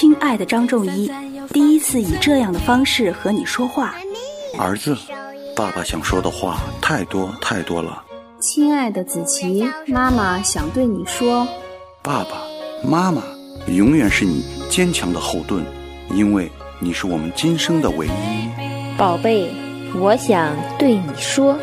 亲爱的张仲一，第一次以这样的方式和你说话。儿子，爸爸想说的话太多太多了。亲爱的子琪，妈妈想对你说，爸爸妈妈永远是你坚强的后盾，因为你是我们今生的唯一。宝贝，我想对你说。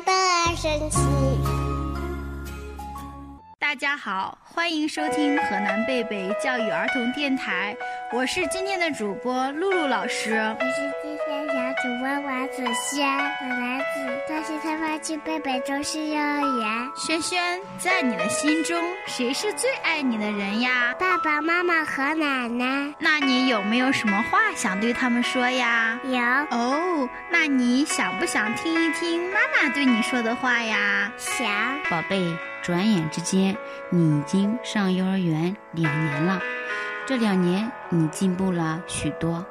的神奇。大家好，欢迎收听河南贝贝教育儿童电台，我是今天的主播露露老师。我是今天小主播王子轩，我来自大西开发区贝贝中心幼儿园。轩轩，在你的心中，谁是最爱你的人呀？爸爸妈妈和奶奶。那你有没有什么话想对他们说呀？有。哦，那你想不想听一听妈妈对你说的话呀？想。宝贝。转眼之间，你已经上幼儿园两年了。这两年你进步了许多，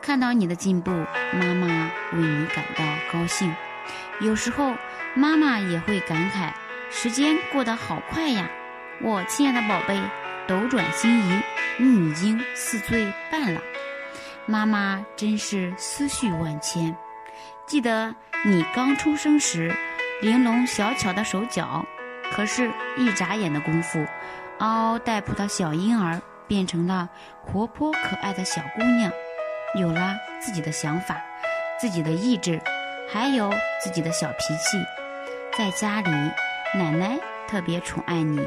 看到你的进步，妈妈为你感到高兴。有时候妈妈也会感慨，时间过得好快呀。我亲爱的宝贝，斗转星移，你已经四岁半了。妈妈真是思绪万千。记得你刚出生时，玲珑小巧的手脚。可是，一眨眼的功夫，嗷嗷待哺的小婴儿变成了活泼可爱的小姑娘，有了自己的想法、自己的意志，还有自己的小脾气。在家里，奶奶特别宠爱你，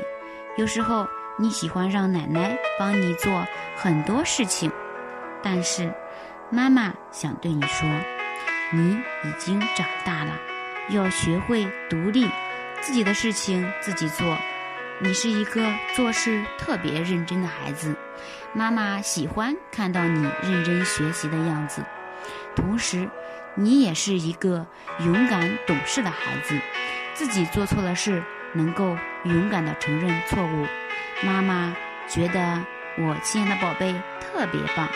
有时候你喜欢让奶奶帮你做很多事情。但是，妈妈想对你说，你已经长大了，要学会独立。自己的事情自己做，你是一个做事特别认真的孩子，妈妈喜欢看到你认真学习的样子。同时，你也是一个勇敢懂事的孩子，自己做错了事能够勇敢的承认错误。妈妈觉得我亲爱的宝贝特别棒，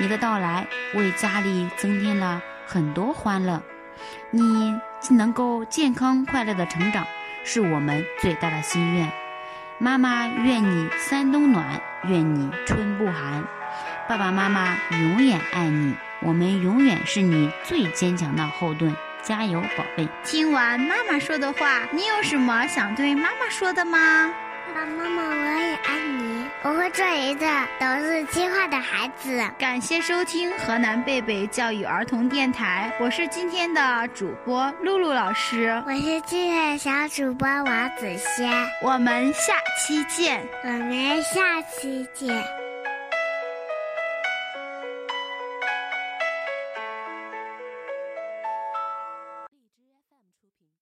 你的到来为家里增添了很多欢乐，你能够健康快乐的成长。是我们最大的心愿，妈妈愿你三冬暖，愿你春不寒。爸爸妈妈永远爱你，我们永远是你最坚强的后盾。加油，宝贝！听完妈妈说的话，你有什么想对妈妈说的吗？妈妈，我也爱你。我会做一个懂事听话的孩子。感谢收听河南贝贝教育儿童电台，我是今天的主播露露老师。我是今天的小主播王子轩。我们下期见。我们下期见。